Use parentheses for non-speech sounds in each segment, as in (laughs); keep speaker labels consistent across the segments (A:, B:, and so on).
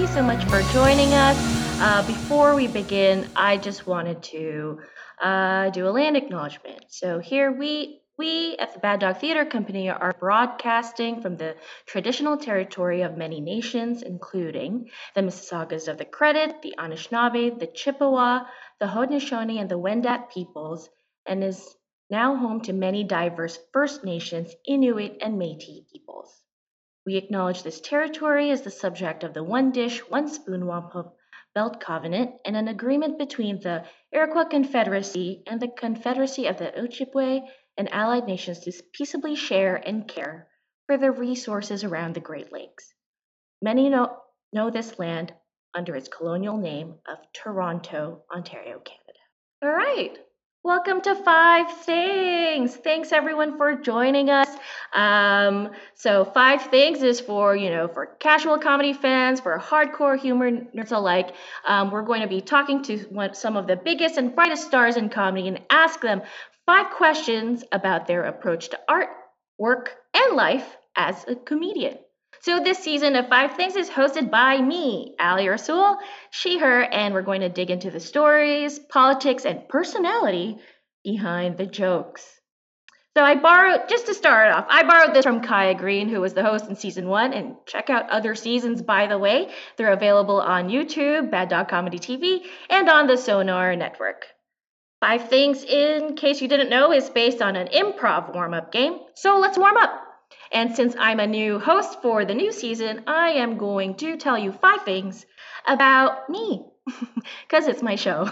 A: You so much for joining us. Uh, before we begin, I just wanted to uh, do a land acknowledgement. So here we we at the Bad Dog Theater Company are broadcasting from the traditional territory of many nations, including the Mississaugas of the Credit, the Anishinaabe, the Chippewa, the Haudenosaunee, and the Wendat peoples, and is now home to many diverse First Nations, Inuit, and Métis peoples. We acknowledge this territory as the subject of the One Dish, One Spoon Wampum Belt Covenant and an agreement between the Iroquois Confederacy and the Confederacy of the Ojibwe and allied nations to peaceably share and care for the resources around the Great Lakes. Many know, know this land under its colonial name of Toronto, Ontario, Canada. All right. Welcome to Five Things. Thanks everyone for joining us. Um, so Five Things is for you know for casual comedy fans, for hardcore humor nerds alike. Um, we're going to be talking to one, some of the biggest and brightest stars in comedy and ask them five questions about their approach to art, work, and life as a comedian. So this season of Five Things is hosted by me, Ali Rasul, she, her, and we're going to dig into the stories, politics, and personality behind the jokes. So I borrowed, just to start off, I borrowed this from Kaya Green, who was the host in season one, and check out other seasons, by the way. They're available on YouTube, Bad Dog Comedy TV, and on the Sonar Network. Five Things, in case you didn't know, is based on an improv warm up game. So let's warm up. And since I'm a new host for the new season, I am going to tell you five things about me (laughs) because it's my show.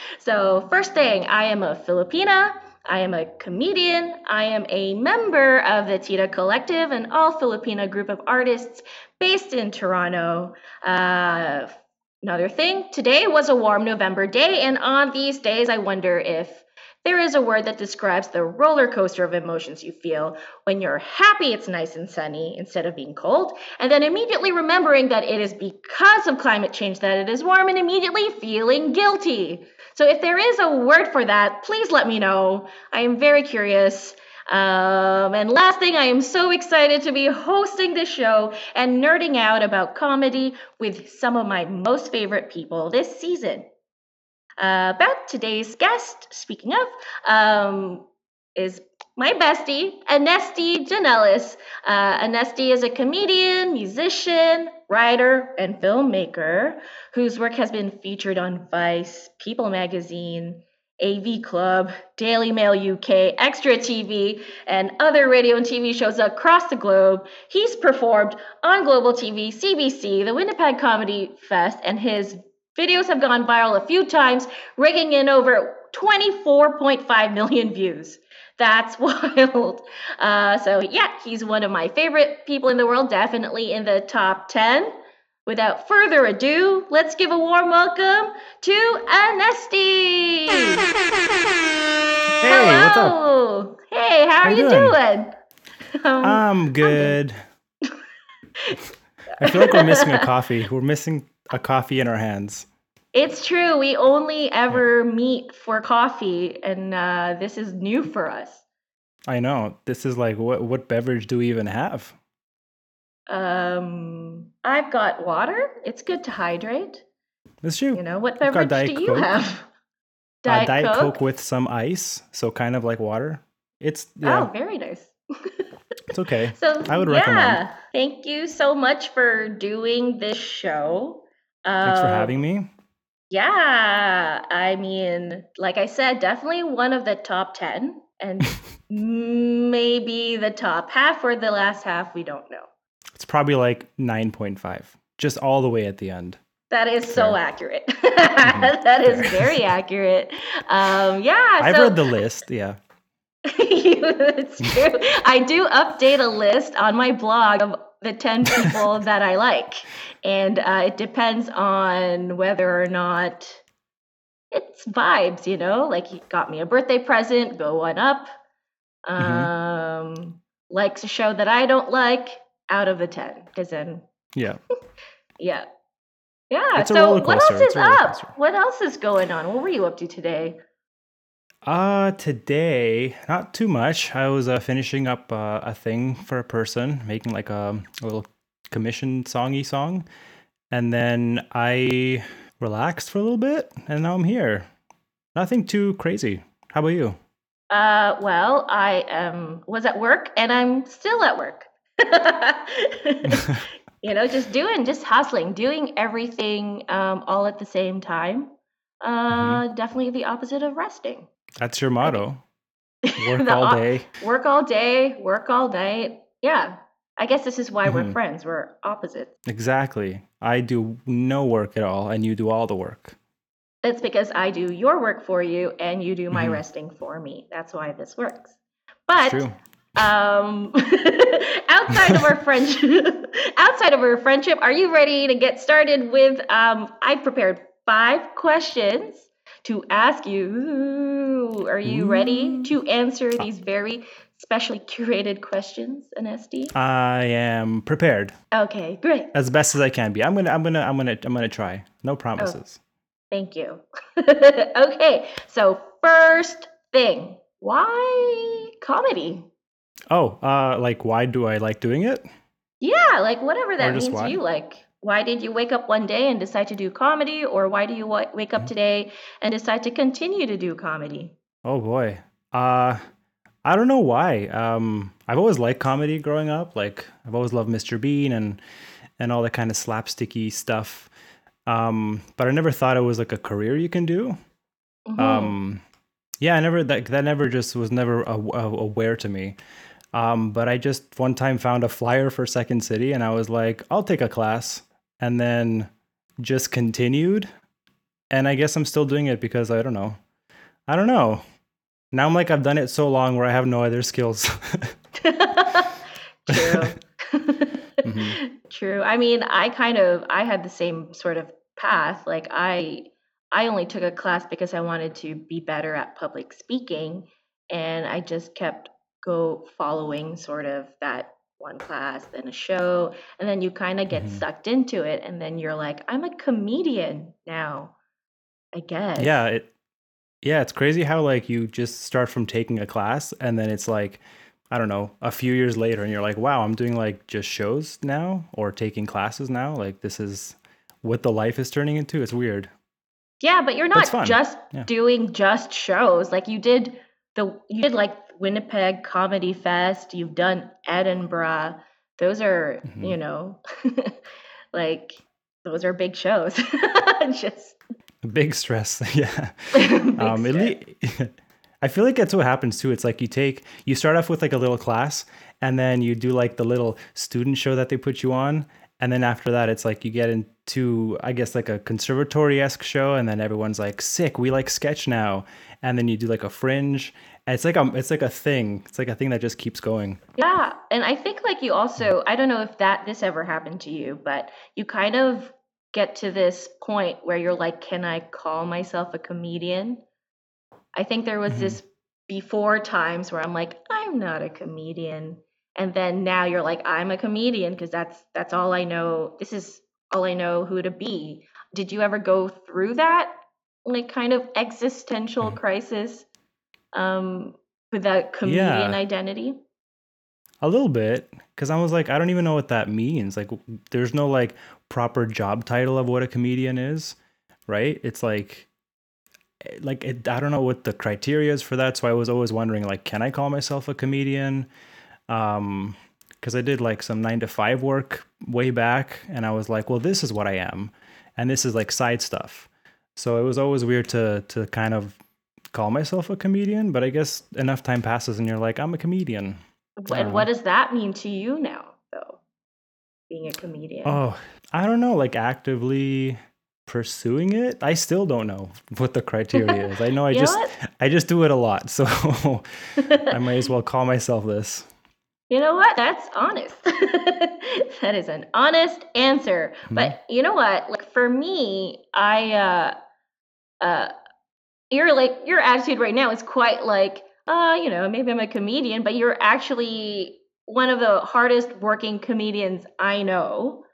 A: (laughs) so, first thing, I am a Filipina. I am a comedian. I am a member of the Tita Collective, an all Filipina group of artists based in Toronto. Uh, another thing, today was a warm November day, and on these days, I wonder if there is a word that describes the roller coaster of emotions you feel when you're happy it's nice and sunny instead of being cold, and then immediately remembering that it is because of climate change that it is warm and immediately feeling guilty. So if there is a word for that, please let me know. I am very curious. Um, and last thing, I am so excited to be hosting this show and nerding out about comedy with some of my most favorite people this season. About today's guest, speaking of, um, is my bestie, Anesti Danelis. Uh, Anesti is a comedian, musician, writer, and filmmaker whose work has been featured on Vice, People Magazine, AV Club, Daily Mail UK, Extra TV, and other radio and TV shows across the globe. He's performed on Global TV, CBC, the Winnipeg Comedy Fest, and his Videos have gone viral a few times, rigging in over 24.5 million views. That's (laughs) wild. Uh, so, yeah, he's one of my favorite people in the world, definitely in the top 10. Without further ado, let's give a warm welcome to Anesti.
B: Hey,
A: Hello.
B: what's up?
A: Hey, how,
B: How
A: are
B: you doing?
A: doing? Um,
B: I'm good. I feel like we're missing a coffee. We're missing a coffee in our hands.
A: It's true. We only ever meet for coffee, and uh, this is new for us.
B: I know. This is like what what beverage do we even have?
A: Um, I've got water. It's good to hydrate.
B: That's true.
A: You know, what
B: I've
A: beverage do you
B: Coke.
A: have? (laughs)
B: Uh,
A: Diet,
B: Diet
A: Coke.
B: Coke with some ice, so kind of like water. It's yeah,
A: Oh, very nice. (laughs)
B: it's okay.
A: So
B: I would
A: yeah,
B: recommend.
A: thank you so much for doing this show.
B: Thanks for
A: Um,
B: having me.
A: Yeah, I mean, like I said, definitely one of the top 10 and (laughs) maybe the top half or the last half, we don't know.
B: It's probably like 9.5, just all the way at the end.
A: That is so accurate. (laughs) that is very accurate. Um, yeah.
B: I've
A: so,
B: read the list. Yeah. (laughs)
A: it's true. I do update a list on my blog of the 10 people (laughs) that I like. And uh, it depends on whether or not it's vibes, you know? Like he got me a birthday present, go one up. Um, Likes a show that I don't like, out of a 10. Because then,
B: Yeah. (laughs)
A: yeah. Yeah.
B: It's
A: so what else is
B: It's a roller
A: up? What else is going on? What were you up to today?
B: Uh, today, not too much. I was uh, finishing up uh, a thing for a person, making like a, a little commission songy song. And then I relaxed for a little bit, and now I'm here. Nothing too crazy. How about you?
A: Uh, well, I um was at work and I'm still at work. (laughs) you know, just doing, just hustling, doing everything um, all at the same time. Uh, Definitely the opposite of resting.
B: That's your motto. Work (laughs) all day.
A: Work all day, work all night. Yeah, I guess this is why we're
B: Mhm.
A: friends. We're opposites.
B: Exactly. I do no work at all, and you do all the work.
A: It's because I do your work for you and you do my
B: Mhm.
A: resting for me. That's why this works. But um (laughs) outside of our friendship (laughs) outside of our friendship are you ready to get started with um i've prepared five questions to ask you are you ready to answer these very specially curated questions Anesti
B: I am prepared
A: okay great
B: as best as I can be. I'm gonna, I'm gonna, I'm gonna, I'm gonna try. No promises.
A: thank you (laughs) okay so first thing why comedy
B: Oh, uh, like why do I like doing it?
A: Yeah, like whatever that means
B: why?
A: to you. Like, why did you wake up one day and decide to do comedy, or why do you wa- wake
B: Mm-hmm.
A: up today and decide to continue to do comedy?
B: Oh boy. Uh I don't know why. Um I've always liked comedy growing up. Like I've always loved Mr. Bean and and all that kind of slapsticky stuff. Um but I never thought it was like a career you can do.
A: Mhm.
B: Um yeah, I never that that never just was never aware to me. Um but I just one time found a flyer for Second City and I was like, I'll take a class and then just continued. And I guess I'm still doing it because I don't know. I don't know. Now I'm like I've done it so long where I have no other skills. (laughs)
A: True.
B: Mhm. (laughs)
A: True. I mean, I kind of I had the same sort of path. Like I I only took a class because I wanted to be better at public speaking and I just kept go following sort of that one class then a show and then you kind of get
B: Mhm.
A: sucked into it and then you're like I'm a comedian now. I guess.
B: yeah, it yeah, it's crazy how like you just start from taking a class and then it's like I don't know, a few years later and you're like, "Wow, I'm doing like just shows now or taking classes now. Like this is what the life is turning into. It's weird."
A: Yeah, but you're not just
B: Yeah.
A: doing just shows. Like you did the you did like Winnipeg Comedy Fest, you've done Edinburgh. Those are,
B: Mhm.
A: you know, (laughs) like those are big shows. (laughs) just
B: Big stress. (laughs) yeah.
A: big
B: um,
A: stress.
B: I feel like that's what happens too. It's like you take, you start off with like a little class, and then you do like the little student show that they put you on, and then after that, it's like you get into, I guess, like a conservatory esque show, and then everyone's like, "Sick, we like sketch now," and then you do like a fringe. And it's like a, it's like a thing. It's like a thing that just keeps going.
A: Yeah, and I think like you also, I don't know if that this ever happened to you, but you kind of get to this point where you're like, can I call myself a comedian? I think there was
B: Mhm.
A: this before times where I'm like, I'm not a comedian. And then now you're like, I'm a comedian because that's that's all I know. This is all I know who to be. Did you ever go through that like kind of existential
B: Mhm.
A: crisis um with that comedian
B: Yeah.
A: identity?
B: A little bit, because I was like, I don't even know what that means. Like, there's no like proper job title of what a comedian is, right? It's like, eh, like it, I don't know what the criteria is for that. So I was always wondering, like, can I call myself a comedian? Um, because I did like some nine to five work way back, and I was like, well, this is what I am, and this is like side stuff. So it was always weird to to kind of call myself a comedian, but I guess enough time passes, and you're like, I'm a comedian.
A: And
B: Uh-huh.
A: what does that mean to you now, though? Being a comedian.
B: Oh, I don't know. Like actively, pursuing it. I still don't know what the criteria is. I know (laughs) I
A: You know
B: just? I just do it a lot, so (laughs) I might as well call myself this.
A: You know what? That's honest. (laughs) that is an honest answer.
B: Mm-hmm.
A: But you know what? Like for me, I uh uh you're like your attitude right now is quite like, uh, you know, maybe I'm a comedian, but you're actually one of the hardest working comedians I know.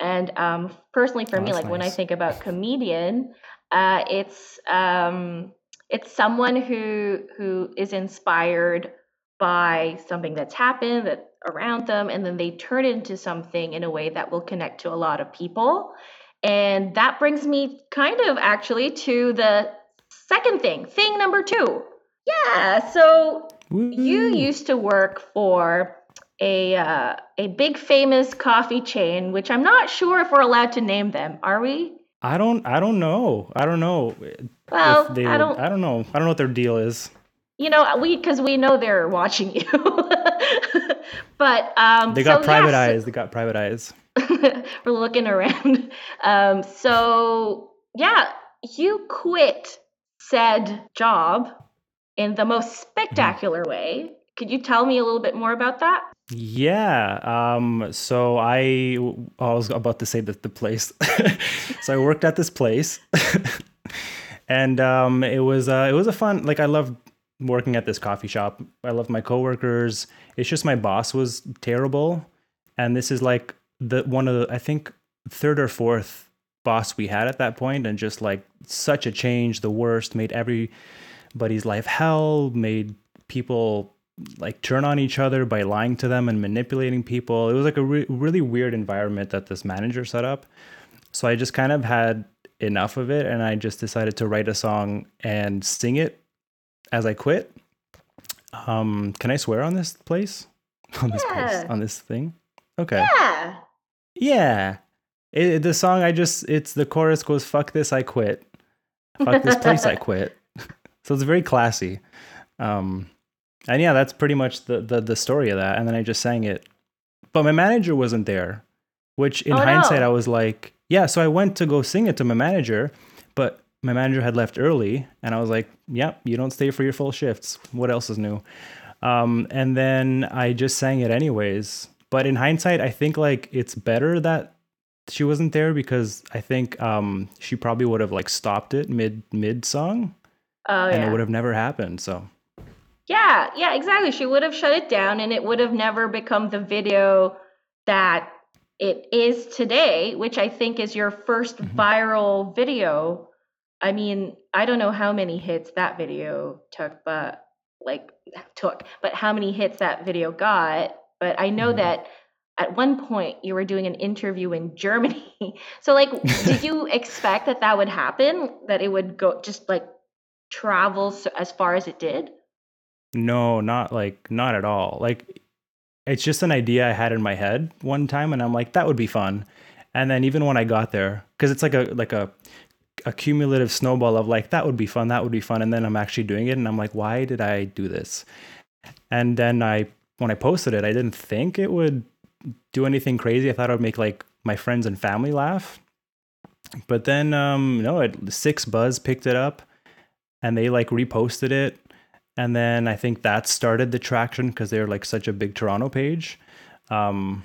A: And um personally for
B: Oh,
A: me, like when I think about comedian, uh it's um it's someone who who is inspired by something that's happened that around them and then they turn it into something in a way that will connect to a lot of people and that brings me kind of actually to the second thing thing number two yeah so you used to work for a uh, a big famous coffee chain which i'm not sure if we're allowed to name them are we
B: I don't I don't know. I don't know.
A: well
B: they
A: i don't
B: I don't know. I don't know what their deal is.
A: you know we because we know they're watching you (laughs) but um
B: They got
A: so,
B: private
A: yeah, so-
B: eyes. They got private eyes. (laughs)
A: we're looking around. (laughs) Um, so yeah, you quit said job in the most spectacular way. Could you tell me a little bit more about that?
B: Yeah. Um. So I, I was about to say that the place. (laughs) so I worked at this place, (laughs) and um, it was uh, it was a fun. Like I loved working at this coffee shop. I loved my coworkers. It's just my boss was terrible, and this is like the one of the I think third or fourth boss we had at that point, and just like such a change. The worst made everybody's life hell. Made people like turn on each other by lying to them and manipulating people. It was like a re- really weird environment that this manager set up. So I just kind of had enough of it and I just decided to write a song and sing it as I quit. Um can I swear on this place? (laughs) On this place, on this thing? Okay.
A: Yeah.
B: Yeah. It, the song I just it's the chorus goes fuck this I quit. Fuck this place I quit. (laughs) So it's very classy. Um and yeah, that's pretty much the, the the story of that. And then I just sang it. But my manager wasn't there, which in
A: Oh,
B: hindsight
A: no.
B: I was like, yeah, so I went to go sing it to my manager, but my manager had left early and I was like, yep, you don't stay for your full shifts. What else is new? Um, and then I just sang it anyways. But in hindsight, I think like it's better that she wasn't there because I think um, she probably would have like stopped it mid mid song
A: Oh
B: and it would have never happened. So
A: Yeah, yeah, exactly. She would have shut it down and it would have never become the video that it is today, which I think is your 1st
B: Mhm.
A: viral video. I mean, I don't know how many hits that video took, but like took, but how many hits that video got. But I know
B: Mhm.
A: that at one point you were doing an interview in Germany. (laughs) so like did you (laughs) expect that that would happen? That it would go just like travel so, as far as it did?
B: no, not like not at all. Like it's just an idea I had in my head one time, and I'm like that would be fun. And then even when I got there, because it's like a like a a cumulative snowball of like that would be fun, that would be fun, and then I'm actually doing it, and I'm like, why did I do this? And then I when I posted it, I didn't think it would do anything crazy. I thought it would make like my friends and family laugh. But then um no, it 6ixBuzz picked it up and they like reposted it. And then I think that started the traction because they're like such a big Toronto page. Um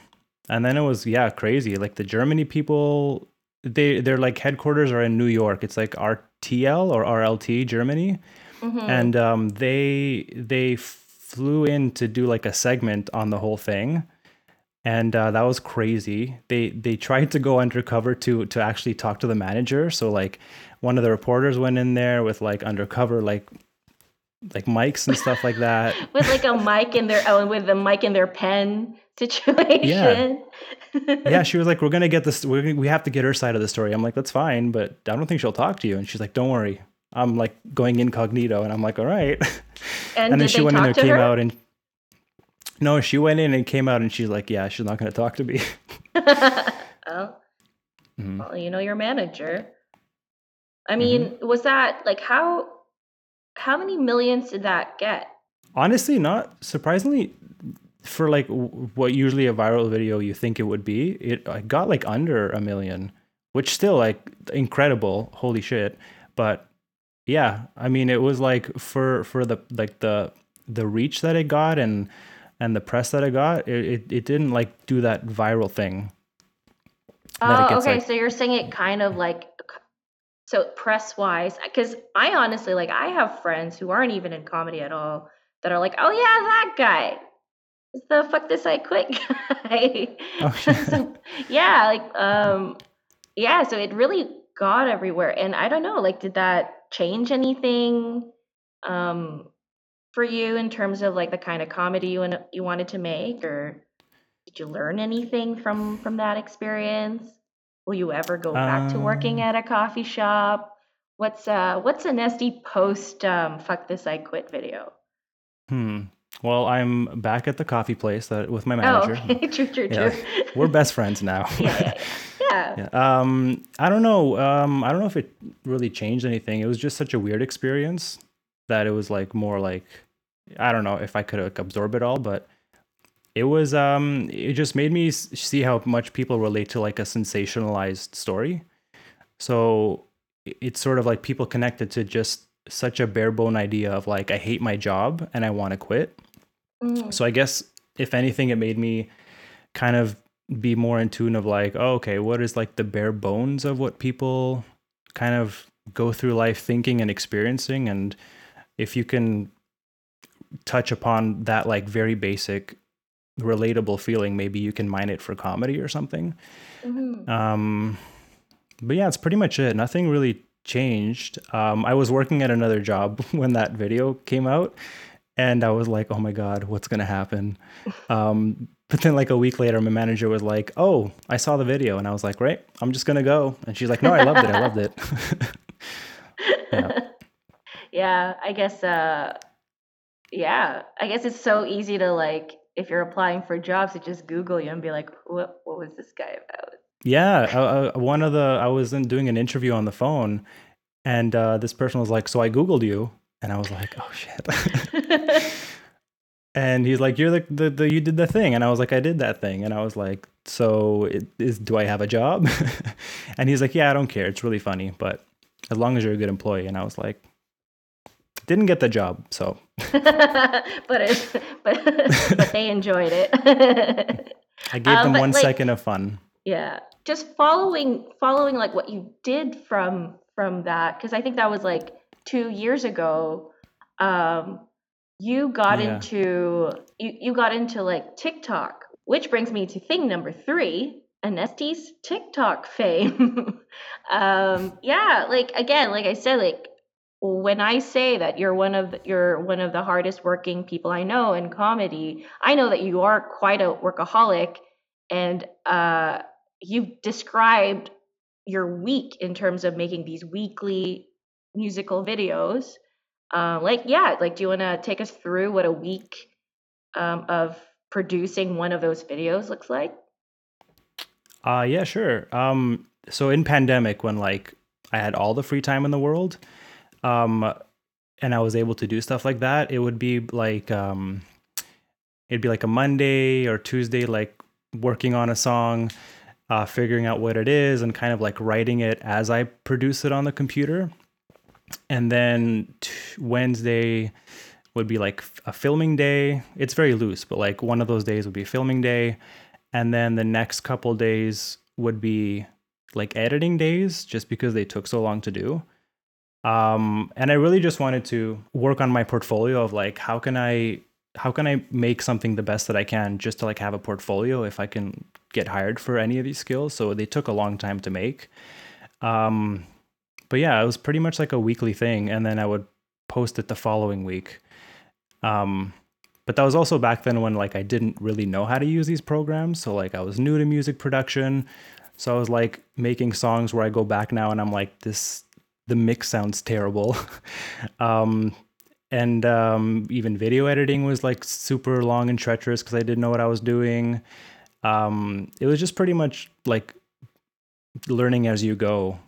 B: and then it was yeah, crazy. Like the Germany people they their like headquarters are in New York. It's like RTL or RLT Germany
A: Mhm.
B: and um, they they flew in to do like a segment on the whole thing and uh, that was crazy. They they tried to go undercover to to actually talk to the manager. So like one of the reporters went in there with like undercover like like mics and stuff like that. (laughs)
A: With like a mic in their own with the mic in their pen (laughs) situation.
B: yeah. Yeah, she was like we're gonna get this we're gonna, we have to get her side of the story. I'm like that's fine but i don't think she'll talk to you. And she's like don't worry. I'm like going incognito. And i'm like all right. (laughs)
A: And,
B: and then she went in there came
A: her?
B: out and no she went in and came out and she's like yeah she's not going to talk to me (laughs)
A: oh,
B: Mhm.
A: well, you know your manager. I
B: Mm-hmm.
A: mean, was that like how how many millions did that get?
B: honestly not surprisingly for like w- what usually a viral video you think it would be it I got like under a million which still like incredible, holy shit. But yeah, I mean, it was like for for the like the the reach that it got and and the press that it got, it it, it didn't like do that viral thing. that
A: Oh,
B: gets,
A: okay.
B: like-
A: So you're saying it kind of like, so press wise, because I honestly like I have friends who aren't even in comedy at all that are like, oh yeah, that guy, It's the fuck this I quit (laughs) guy.
B: Oh, shit. (laughs)
A: So, yeah, like um, yeah. So it really got everywhere, and I don't know, like, did that change anything um for you in terms of like the kind of comedy you want you wanted to make, or did you learn anything from from that experience? Will you ever go back to working
B: Um,
A: at a coffee shop? What's uh what's Anesti post um fuck this I quit video?
B: Hmm. Well, I'm back at the coffee place that with my
A: Oh,
B: manager.
A: okay. (laughs) true, true,
B: Yeah.
A: true.
B: We're best friends now. (laughs)
A: yeah, yeah, yeah. yeah. (laughs)
B: Yeah. Um, I don't know. Um, I don't know if it really changed anything. It was just such a weird experience that it was like more like I don't know if I could like, absorb it all, but it was um it just made me see how much people relate to like a sensationalized story. So it's sort of like people connected to just such a bare bone idea of like I hate my job and I want to quit.
A: Mm.
B: So I guess if anything, it made me kind of be more in tune of like, oh, okay, what is like the bare bones of what people kind of go through life thinking and experiencing, and if you can touch upon that like very basic, relatable feeling, maybe you can mine it for comedy or something.
A: Mhm.
B: Um, but yeah, it's pretty much it. Nothing really changed. Um, I was working at another job (laughs) when that video came out, and I was like, "Oh my god, what's gonna happen?" Um, but then, like a week later, my manager was like, "Oh, I saw the video," and I was like, "Right, I'm just gonna go." And she's like, "No, I loved it. I loved it." (laughs) yeah.
A: Yeah, I guess uh yeah, I guess it's so easy to like if you're applying for jobs to just Google you and be like, what what was this guy about?
B: Yeah, uh, one of the I was in doing an interview on the phone, and uh, this person was like, "So I googled you," and I was like, "Oh shit." (laughs) (laughs) and he's like, "You're the, the the you did the thing," and I was like, "I did that thing," and I was like, "So it is do I have a job?" (laughs) and he's like, "Yeah, I don't care. It's really funny, but as long as you're a good employee." And I was like, "Didn't get the job, so (laughs)
A: but it but but they enjoyed it.
B: I gave
A: Um,
B: them one
A: like-
B: second of fun."
A: Yeah, just following following like what you did from from that because I think that was like two years ago. Um, you got
B: Yeah.
A: into you you got into like TikTok, which brings me to thing number three, Anesti's TikTok fame. (laughs) um, yeah, like again, like I said, like when I say that you're one of the, you're one of the hardest working people I know in comedy, I know that you are quite a workaholic, and uh, you've described your week in terms of making these weekly musical videos. Uh, like, yeah, like, do you want to take us through what a week um, of producing one of those videos looks like?
B: Uh yeah, sure. Um so in pandemic when like I had all the free time in the world, um and I was able to do stuff like that, it would be like um it'd be like a Monday or Tuesday like working on a song, uh figuring out what it is and kind of like writing it as I produce it on the computer. And then t- Wednesday would be like a filming day. It's very loose, but like one of those days would be a filming day and then the next couple days would be like editing days just because they took so long to do um and i really just wanted to work on my portfolio of like how can i how can i make something the best that i can just to like have a portfolio if i can get hired for any of these skills so they took a long time to make um but yeah it was pretty much like a weekly thing and then i would post it the following week um but that was also back then when like I didn't really know how to use these programs. So like I was new to music production. So I was like making songs where I go back now and I'm like, this the mix sounds terrible. (laughs) um and um even video editing was like super long and treacherous because I didn't know what I was doing. Um it was just pretty much like learning as you go.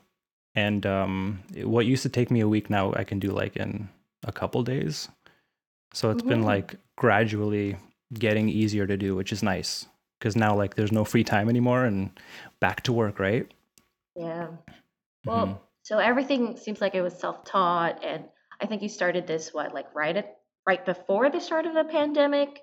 B: And um what used to take me a week now I can do like in a couple days. So it's been
A: Mhm.
B: like gradually getting easier to do, which is nice because now like there's no free time anymore and back to work, right?
A: Yeah. Well,
B: Mhm.
A: So everything seems like it was self-taught, and I think you started this what, like right at right before the start of the pandemic.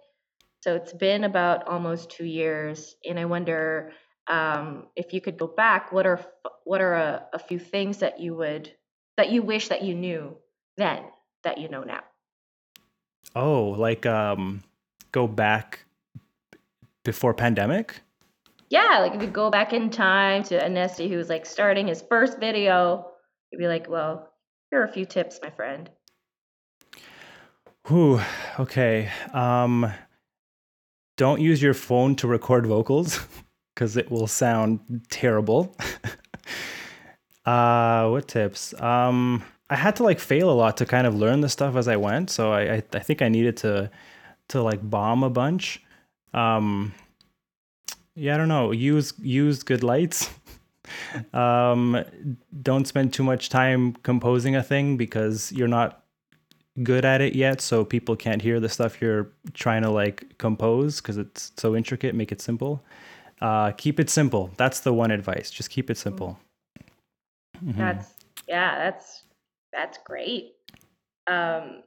A: So it's been about almost two years, and I wonder um, if you could go back. What are what are a, a few things that you would that you wish that you knew then that you know now?
B: Oh, like um, go back before pandemic.
A: Yeah, like if you go back in time to Anesti, who was like starting his first video, you'd be like, "Well, here are a few tips, my friend."
B: Whew. Okay. Um, don't use your phone to record vocals (laughs) because it will sound terrible. (laughs) uh, what tips? Um, I had to like fail a lot to kind of learn the stuff as I went, so I I, I think I needed to to like bomb a bunch. Um, yeah, I don't know. Use use good lights. (laughs) um, don't spend too much time composing a thing because you're not good at it yet so people can't hear the stuff you're trying to like compose because it's so intricate make it simple uh, keep it simple that's the one advice just keep it simple Mhm.
A: That's yeah, that's that's great. Um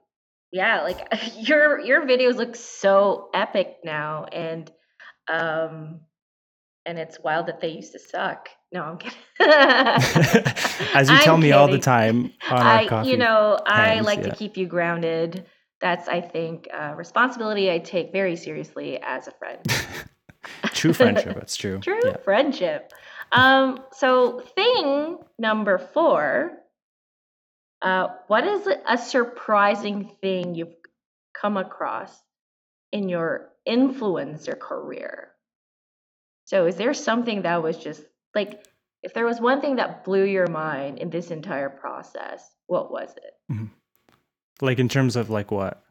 A: yeah, like (laughs) your your videos look so epic now and um and it's wild that they used to suck. No, I'm kidding. (laughs)
B: as you
A: I'm
B: tell me all the time on our
A: I
B: coffee
A: you know, I like
B: yeah.
A: to keep you grounded. That's I think a responsibility I take very seriously as a friend. (laughs)
B: true friendship (laughs) that's true
A: True
B: yeah.
A: friendship. Um, so thing number four. Uh, what is a surprising thing you've come across in your influencer career? So is there something that was just like if there was one thing that blew your mind in this entire process, what was it? Mm-hmm.
B: like in terms of like what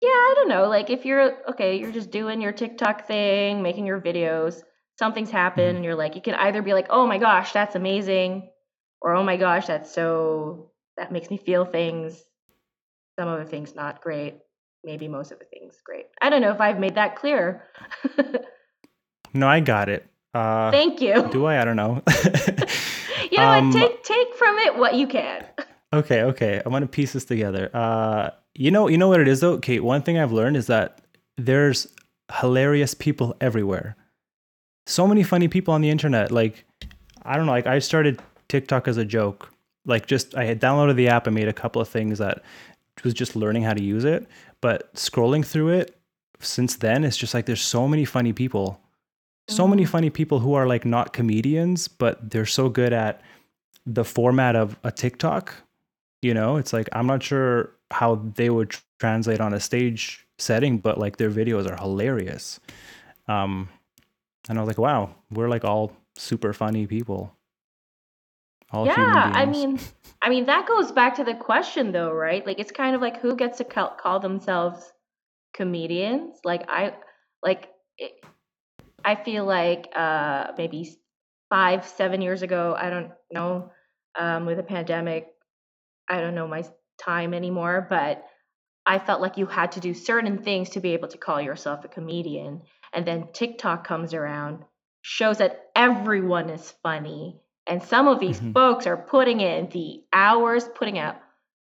A: Yeah, I don't know. Like if you're okay, you're just doing your TikTok thing, making your videos, something's happened mm-hmm. and you're like you can either be like, "Oh my gosh, that's amazing," or "Oh my gosh, that's so that makes me feel things." Some of the things not great, maybe most of the things great. I don't know if I've made that clear. (laughs)
B: no i got it uh
A: Thank you.
B: do i i don't know (laughs)
A: You know
B: Um,
A: what? Take take from it what you can.
B: Okay, okay. I want to piece this together. Uh, you know, you know what it is though. Kate, one thing I've learned is that there's hilarious people everywhere. So many funny people on the internet. Like, I don't know. Like, I started TikTok as a joke. Like, just I had downloaded the app and made a couple of things that was just learning how to use it. But scrolling through it since then, it's just like there's so many funny people. So many funny people who are like not comedians, but they're so good at the format of a TikTok. You know, it's like I'm not sure how they would tr- translate on a stage setting, but like their videos are hilarious. Um, and I was like, wow, we're like all super funny people. All human
A: yeah, I mean, I mean that goes back to the question though, right? Like it's kind of like who gets to call, call themselves comedians? Like I like it, I feel like uh maybe 5 7 years ago, I don't know, um with a pandemic, I don't know my time anymore, but I felt like you had to do certain things to be able to call yourself a comedian. And then TikTok comes around, shows that everyone is funny. And some of these
B: Mhm.
A: folks are putting in the hours, putting out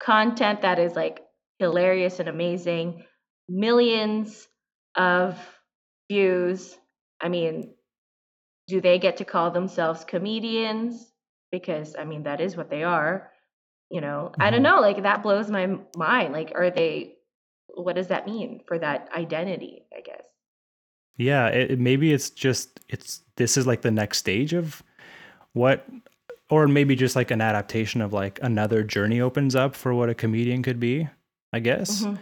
A: content that is like hilarious and amazing, millions of views. I mean, do they get to call themselves comedians? Because, I mean, that is what they are. You know, I don't
B: Mhm.
A: know. Like, that blows my mind. Like, are they, what does that mean for that identity, I guess?
B: yeah, it, maybe it's just it's this is like the next stage of what, or maybe just like an adaptation of like another journey opens up for what a comedian could be. I guess.
A: Mhm.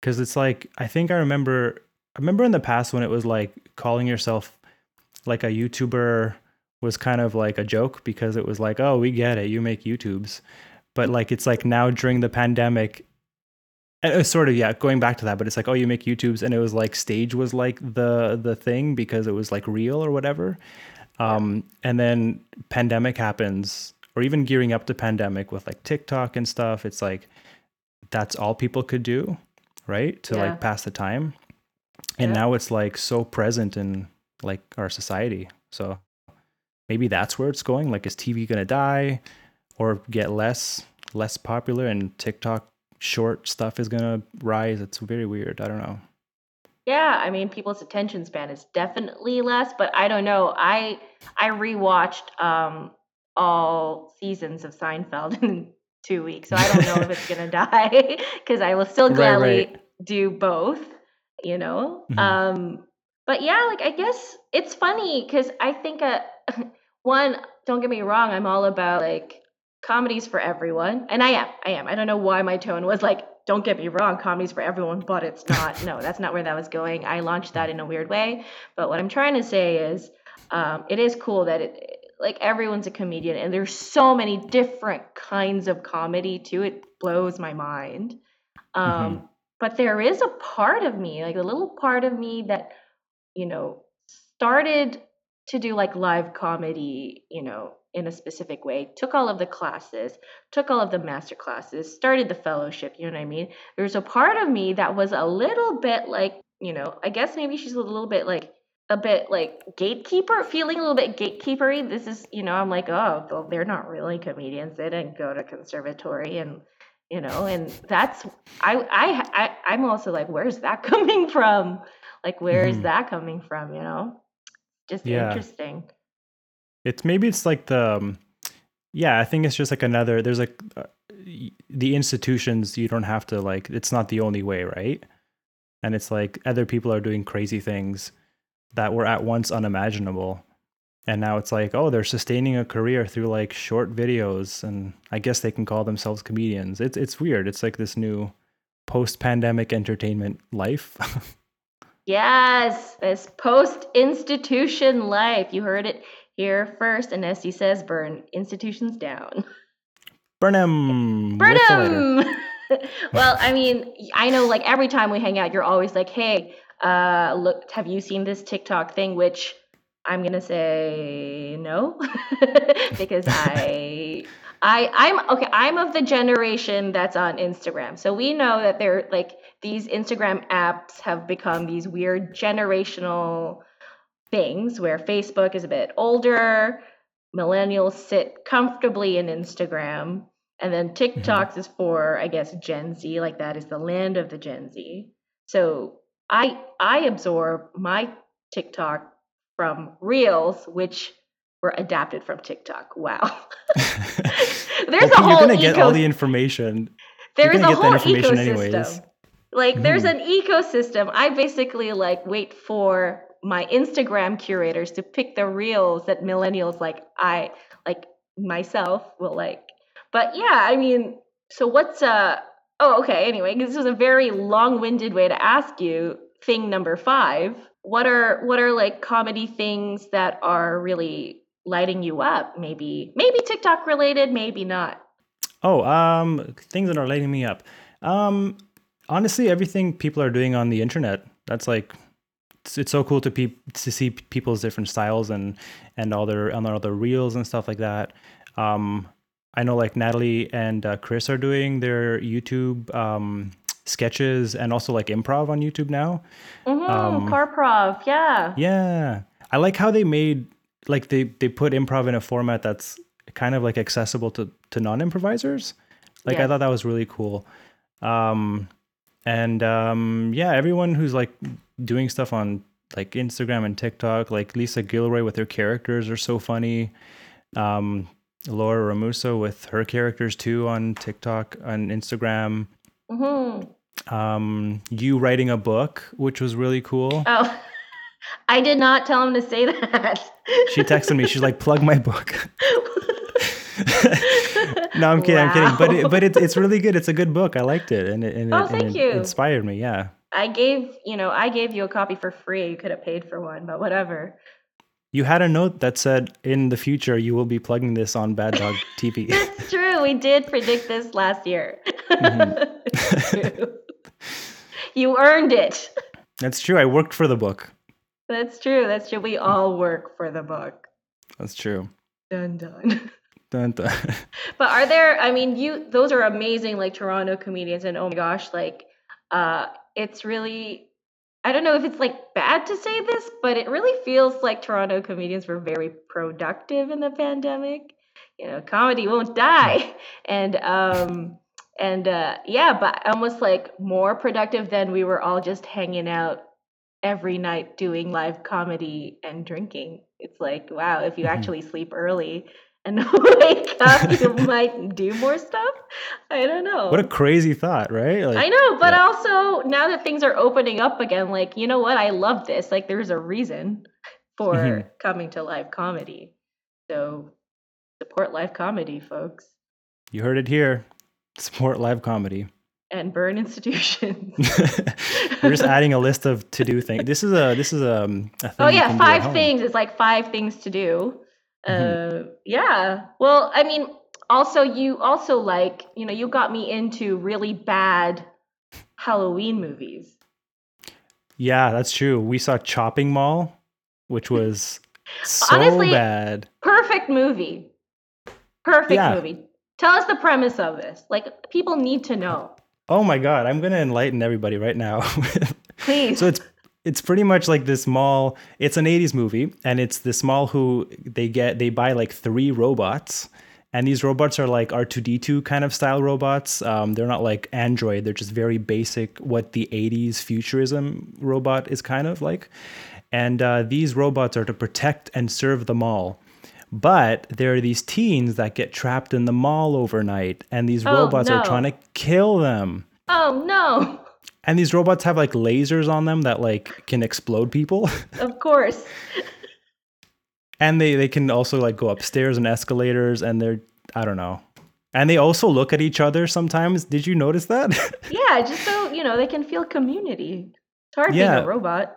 B: because it's like I think I remember I remember in the past when it was like calling yourself like a YouTuber was kind of like a joke because it was like oh we get it. You make YouTubes. But like it's like now during the pandemic and it was sort of yeah going back to that but it's like oh you make YouTubes and it was like stage was like the the thing because it was like real or whatever. Um and then pandemic happens or even gearing up to pandemic with like TikTok and stuff it's like that's all people could do right to
A: Yeah.
B: like pass the time and
A: Yeah.
B: now it's like so present in like our society so maybe that's where it's going. Like, is TV gonna die or get less less popular, and TikTok short stuff is gonna rise? It's very weird. I don't know.
A: Yeah, I mean, people's attention span is definitely less, but I don't know. I I rewatched um all seasons of Seinfeld (laughs) in two weeks, so I don't know if it's gonna (laughs) die because I will still
B: Right,
A: gladly
B: right.
A: do both. You know,
B: Mhm.
A: um, but yeah, like I guess it's funny because I think uh, (laughs) one, don't get me wrong, I'm all about like comedies for everyone, and I am, I am. I don't know why my tone was like, don't get me wrong, comedies for everyone, but it's not. No, that's not where that was going. I launched that in a weird way, but what I'm trying to say is, um, it is cool that it like everyone's a comedian, and there's so many different kinds of comedy too. It blows my mind. Um, But there is a part of me, like a little part of me that, you know, started to do like live comedy, you know, in a specific way, took all of the classes, took all of the master classes, started the fellowship, you know what I mean? There's a part of me that was a little bit like, you know, I guess maybe she's a little bit like a bit like gatekeeper, feeling a little bit gatekeepery. This is, you know, I'm like, oh, well, they're not really comedians. They didn't go to conservatory and you know, and that's I I I I'm also like, where's that (laughs) coming from? Like, where is
B: Mhm.
A: that coming from? You know, just
B: Yeah.
A: interesting.
B: It's maybe it's like the, um, yeah, I think it's just like another. There's like uh, the institutions. You don't have to like. It's not the only way, right? And it's like other people are doing crazy things that were at once unimaginable, and now it's like, oh, they're sustaining a career through like short videos, and I guess they can call themselves comedians. It's it's weird. It's like this new post-pandemic entertainment life. (laughs)
A: Yes, this post institution life. You heard it here first. And as he says, burn institutions down.
B: Burn (laughs) them
A: burn them (laughs) well, I mean, I know like every time we hang out, you're always like, hey, uh, look, have you seen this TikTok thing? Which I'm gonna say no, (laughs) because (laughs) I, I, I'm okay. I'm of the generation that's on Instagram, so we know that they're like these Instagram apps have become these weird generational things where Facebook is a bit older, millennials sit comfortably in Instagram, and then mm-hmm. TikToks is for I guess Gen Z, like that is the land of the Gen Z. So I I absorb my TikTok from Reels, which were adapted from TikTok. Wow. (laughs) There's a
B: you're gonna get all the information.
A: a
B: gonna get that
A: whole ecosystem.
B: anyways.
A: Like there's
B: Mhm.
A: an ecosystem. I basically like wait for my Instagram curators to pick the reels that millennials like I like myself will like. But yeah, I mean, so what's uh oh okay, anyway, this was a very long-winded way to ask you thing number 5. What are what are like comedy things that are really lighting you up? Maybe maybe TikTok related, maybe not.
B: Oh, um, things that are lighting me up. Um, honestly, everything people are doing on the internet. That's like, it's, it's so cool to pe- to see people's different styles and and all their and all their reels and stuff like that. Um, I know like Natalie and uh, Chris are doing their YouTube um sketches and also like improv on YouTube now.
A: Mhm,
B: Um,
A: Karprov, yeah.
B: Yeah. I like how they made like they they put improv in a format that's kind of like accessible to to non-improvisers. Like I thought that was really cool. Um and um yeah, everyone who's like doing stuff on like Instagram and TikTok, like Lisa Gilroy with her characters are so funny. Um Laura Ramoso with her characters too on TikTok and Instagram.
A: hmm
B: Um you writing a book, which was really cool.
A: Oh, (laughs) I did not tell him to say that.
B: She texted me. She's like, "Plug my book." (laughs) no, I'm kidding. I'm kidding. But it, but it's it's really good. It's a good book. I liked it, and it, and,
A: Oh,
B: it, and
A: thank
B: it
A: you.
B: inspired me. Yeah,
A: I gave you know I gave you a copy for free. You could have paid for one, but whatever.
B: you had a note that said, "In the future, you will be plugging this on Bad Dog TV."
A: It's (laughs) true. We did predict this last year.
B: Mm-hmm.
A: You earned it.
B: That's true. I worked for the book.
A: That's true. That's true. We all work for the book.
B: That's true.
A: Dun dun.
B: Dun, dun. (laughs)
A: But are there? I mean, you those are amazing, like Toronto comedians, and oh my gosh, like, uh, it's really. I don't know if it's like bad to say this, but it really feels like Toronto comedians were very productive in the pandemic. You know, comedy won't die, (laughs) and um, and uh, yeah, but almost like more productive than we were all just hanging out every night doing live comedy and drinking. It's like wow, if you
B: Mhm.
A: actually sleep early and (laughs) wake up, you (laughs) might do more stuff. I don't know.
B: What a crazy thought, right? Like,
A: I know, but
B: yeah.
A: also now that things are opening up again, like, you know what? I love this. Like, there's a reason for
B: Mhm.
A: coming to live comedy. So support live comedy, folks,
B: You heard it here. Support live comedy.
A: and burn institutions. (laughs)
B: We're just adding a list of to do things. This is a this is a, um, a thing.
A: oh, yeah, five things. It's like five things to do.
B: Mhm.
A: Uh, yeah. Well, I mean, also, you also like, you know, you got me into really bad Halloween movies.
B: Yeah, that's true. We saw Chopping Mall, which was (laughs) so
A: Honestly,
B: bad.
A: Perfect movie. Perfect
B: Yeah.
A: movie. Tell us the premise of this. Like people need to know.
B: Oh my god, I'm gonna enlighten everybody right now. (laughs)
A: Please.
B: so it's it's pretty much like this mall. It's an 80s movie, and it's this mall who they get they buy like three robots, and these robots are like R2D2 kind of style robots. Um, they're not like Android. They're just very basic. What the 80s futurism robot is kind of like, and uh, these robots are to protect and serve the mall. But there are these teens that get trapped in the mall overnight, and these
A: Oh,
B: robots
A: no.
B: are trying to kill them.
A: oh no.
B: And these robots have like lasers on them that like can explode people. (laughs)
A: Of course.
B: and they they can also like go upstairs and escalators and they're I don't know. And they also look at each other sometimes. Did you notice that? (laughs)
A: Yeah, just so you know, they can feel community. It's hard
B: Yeah.
A: being a robot.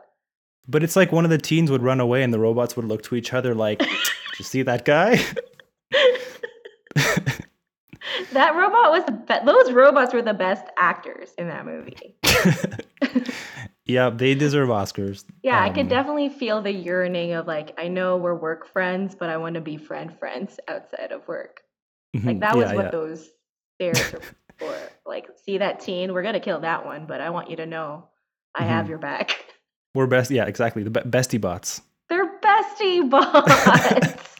B: but it's like one of the teens would run away and the robots would look to each other like, "Did you see that guy?" (laughs)
A: That robot was the best. Those robots were the best actors in that movie. (laughs)
B: yeah, they deserve Oscars.
A: Yeah, I could
B: Um,
A: definitely feel the yearning of like, I know we're work friends, but I want to be friend friends outside of work. Like
B: mhm,
A: that was what
B: yeah.
A: those stairs are for. (laughs) Like, see that teen? We're gonna kill that one, but I want you to know I have
B: Mhm.
A: your back.
B: We're best. Yeah, exactly. The be- bestie bots.
A: Bestie bots.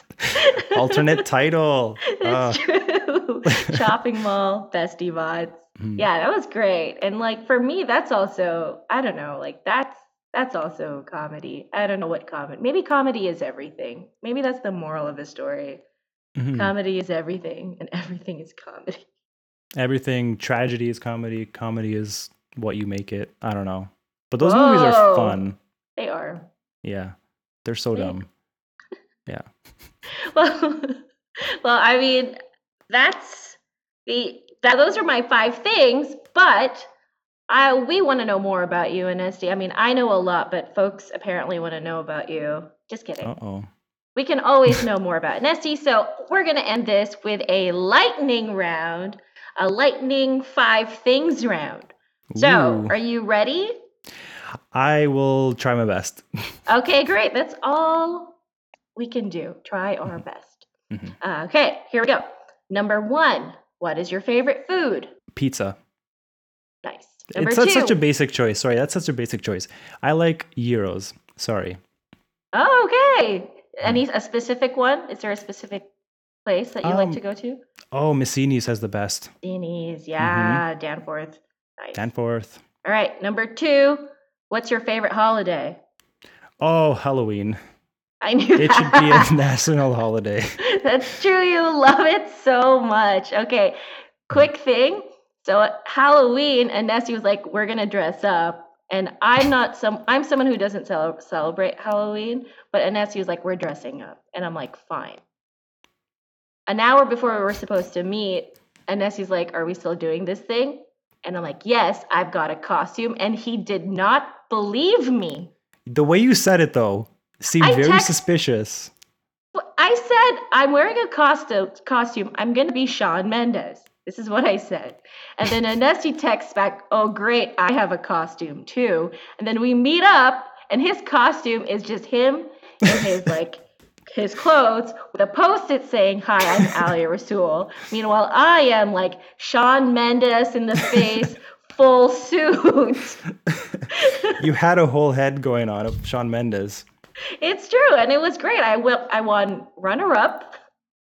A: (laughs)
B: Alternate title.
A: It's
B: Uh,
A: true. (laughs) Shopping mall, bestie bots.
B: mhm.
A: Yeah, that was great. And like for me, that's also I don't know, like that's that's also comedy. I don't know what comedy. Maybe comedy is everything. Maybe that's the moral of the story.
B: Mhm.
A: Comedy is everything, and everything is comedy.
B: Everything tragedy is comedy. Comedy is what you make it. I don't know. But those movies are fun.
A: They are.
B: Yeah. They're so dumb. Yeah. (laughs)
A: Well, (laughs) well, I mean, that's the that those are my five things, but I we want to know more about you and Esty. I mean, I know a lot, but folks apparently want to know about you. Just kidding.
B: Oh.
A: We can always (laughs) know more about Nesty, so we're gonna end this with a lightning round, a lightning five things round. So,
B: Ooh.
A: are you ready?
B: I will try my best. (laughs)
A: Okay, great. That's all we can do. Try our best.
B: Mhm.
A: Uh, okay, here we go. Number one, what is your favorite food?
B: Pizza.
A: Nice. Number
B: it's
A: two.
B: such, a basic choice. Sorry, that's such a basic choice. I like gyros. Sorry.
A: oh, okay. Any a specific one? Is there a specific place that you like
B: Um,
A: to go to?
B: Oh, Messini's has the best.
A: Denny's, yeah, Danforth. Nice.
B: Danforth.
A: All right, number two. What's your favorite holiday?
B: Oh, Halloween.
A: I knew
B: It should be a (laughs) national holiday.
A: That's true. You love it so much. Okay, quick thing. So Halloween, and Nessie was like, "We're gonna dress up," and I'm not some. I'm someone who doesn't cel- celebrate Halloween, but Nessie was like, "We're dressing up," and I'm like, "Fine." An hour before we were supposed to meet, and Nessie's like, "Are we still doing this thing?" And I'm like, "Yes, I've got a costume," and he did not believe me.
B: The way you said it, though, seemed
A: I
B: very
A: text-
B: suspicious.
A: I said I'm wearing a costume. Costume. I'm gonna be Shawn Mendes. This is what I said. And then Anesti texts back, "Oh, great! I have a costume too." And then we meet up, and his costume is just him in his (laughs) like his clothes with a post-it saying, "Hi, I'm (laughs) Alia Rasul." Meanwhile, I am like Shawn Mendes in the face, (laughs) full suit. (laughs)
B: you had a whole head going on of Shawn Mendes.
A: It's true, and it was great. I will. I won runner up.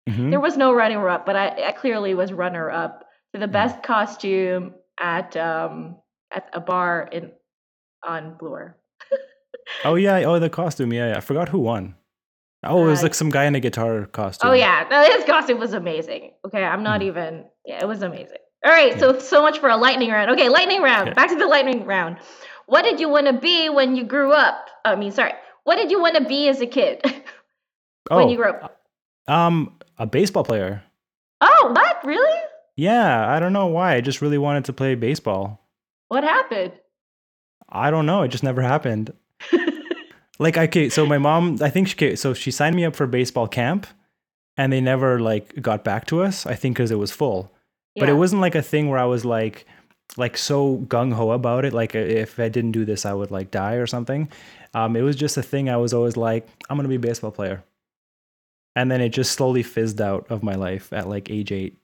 B: Mhm.
A: There was no runner up, but I, I clearly was runner up to the best costume at um at a bar in on Bloor.
B: Oh yeah, oh the costume. Yeah, yeah. I forgot who won. Oh, it was
A: Uh,
B: like some guy in a guitar costume.
A: Oh yeah, no, his costume was amazing. Okay, I'm not even. Yeah, it was amazing. All right, so so much for a lightning round. Okay, lightning round.
B: Yeah.
A: Back to the lightning round. What did you want to be when you grew up? I mean, sorry. What did you want to be as a kid (laughs)
B: Oh,
A: when you grew up?
B: um, a baseball player.
A: Oh, what? Really?
B: Yeah, I don't know why. I just really wanted to play baseball.
A: What happened?
B: I don't know. It just never happened. (laughs) like, okay, so my mom, I think she, okay, so she signed me up for baseball camp, and they never like got back to us. I think because it was full. But it wasn't like a thing where I was like, like so gung ho about it. Like if I didn't do this, I would like die or something. Um, it was just a thing. I was always like, I'm gonna be a baseball player, and then it just slowly fizzed out of my life at like age eight.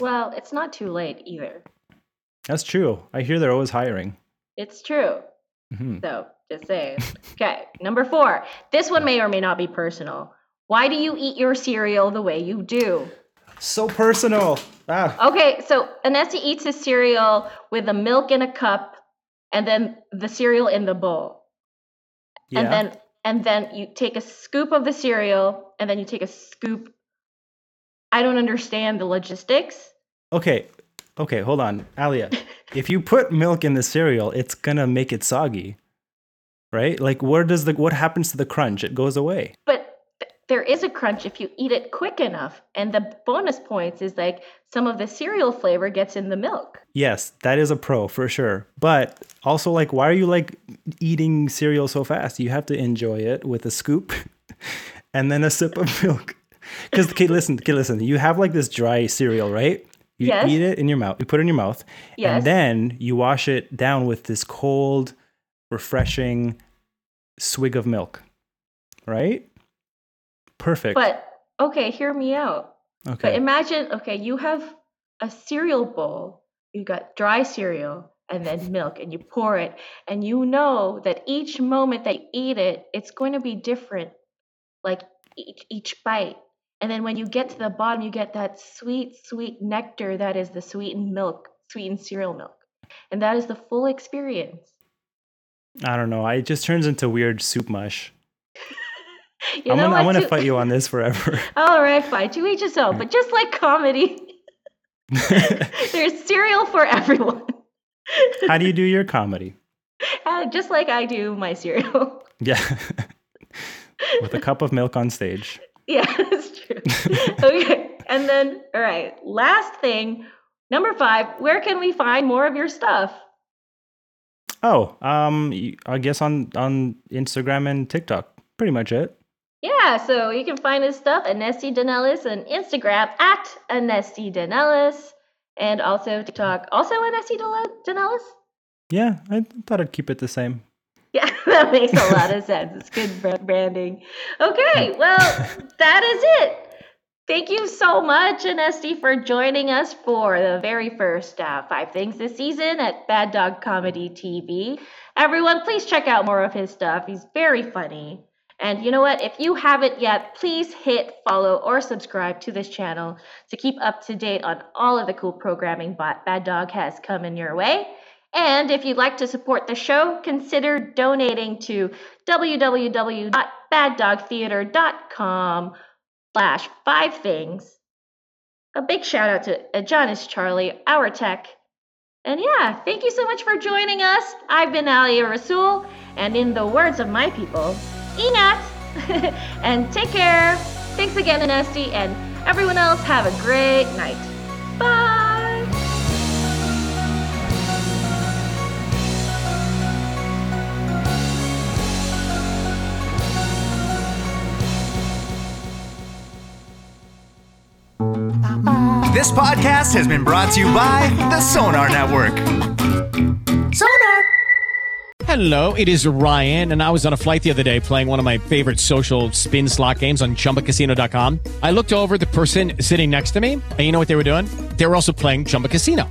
A: Well, it's not too late either.
B: That's true. I hear they're always hiring.
A: It's true.
B: mm-hmm.
A: So, just saying. okay, number four. This one may or may not be personal. Why do you eat your cereal the way you do?
B: So personal. Ah.
A: Okay, so Anesti eats his cereal with the milk in a cup and then the cereal in the bowl.
B: Yeah.
A: And then and then you take a scoop of the cereal and then you take a scoop I don't understand the logistics.
B: okay. Okay. Hold on, Alia. if you put milk in the cereal, it's gonna make it soggy, right? Like, where does the what happens to the crunch? It goes away.
A: But th- there is a crunch if you eat it quick enough. And the bonus points is like some of the cereal flavor gets in the milk.
B: Yes, that is a pro for sure. But also, like, why are you like eating cereal so fast? You have to enjoy it with a scoop (laughs) and then a sip of milk. Because, okay, listen, okay, listen. You have like this dry cereal, right? You
A: Yes.
B: eat it in your mouth. You put it in your mouth,
A: Yes.
B: and then you wash it down with this cold, refreshing swig of milk, right? Perfect.
A: But okay, hear me out.
B: Okay.
A: But imagine, okay, you have a cereal bowl, you got dry cereal and then milk, and you pour it, and you know that each moment that you eat it, it's going to be different, like each, each bite. And then when you get to the bottom, you get that sweet, sweet nectar that is the sweetened milk, sweetened cereal milk. And that is the full experience.
B: I don't know. I- It just turns into weird soup mush. (laughs)
A: You
B: I'm
A: know
B: gonna, I'm gonna
A: To-
B: fight you on this forever. (laughs)
A: All right, fine. To each his own. But just like comedy, (laughs) there's cereal for everyone.
B: How do you do your comedy?
A: Uh, just like I do my cereal.
B: Yeah. With a cup of milk on stage.
A: yeah, that's true. okay. And then, all right, last thing, number five, where can we find more of your stuff?
B: Oh, um, I guess on on Instagram and TikTok. Pretty much it.
A: Yeah, so you can find his stuff at Nesty Danelis on Instagram at Anesti Danelis and also TikTok, also Anesti Danelis.
B: Yeah, I thought I'd keep it the same.
A: Yeah, (laughs) that makes a lot of sense. It's good branding. Okay, well, (laughs) that is it. Thank you so much, Anesti, for joining us for the very first uh, Five Things this season at Bad Dog Comedy TV. Everyone, please check out more of his stuff. He's very funny. And you know what? If you haven't yet, please hit follow or subscribe to this channel to keep up to date on all of the cool programming Bad Dog has coming your way. And if you'd like to support the show, consider donating to www.baddogtheater.com slash five things. A big shout out to Adonis Charlie, our tech. And yeah, thank you so much for joining us. I've been Alia Rasul, and in the words of my people, Ingat! (laughs) and take care. Thanks again, Anesti, and everyone else have a great night. Bye!
C: This podcast has been brought to you by the Sonar Network. Sonar!
D: Hello, it is Ryan, and I was on a flight the other day playing one of my favorite social spin slot games on chumbacasino.com. I looked over at the person sitting next to me, and you know what they were doing? They were also playing Chumba Casino.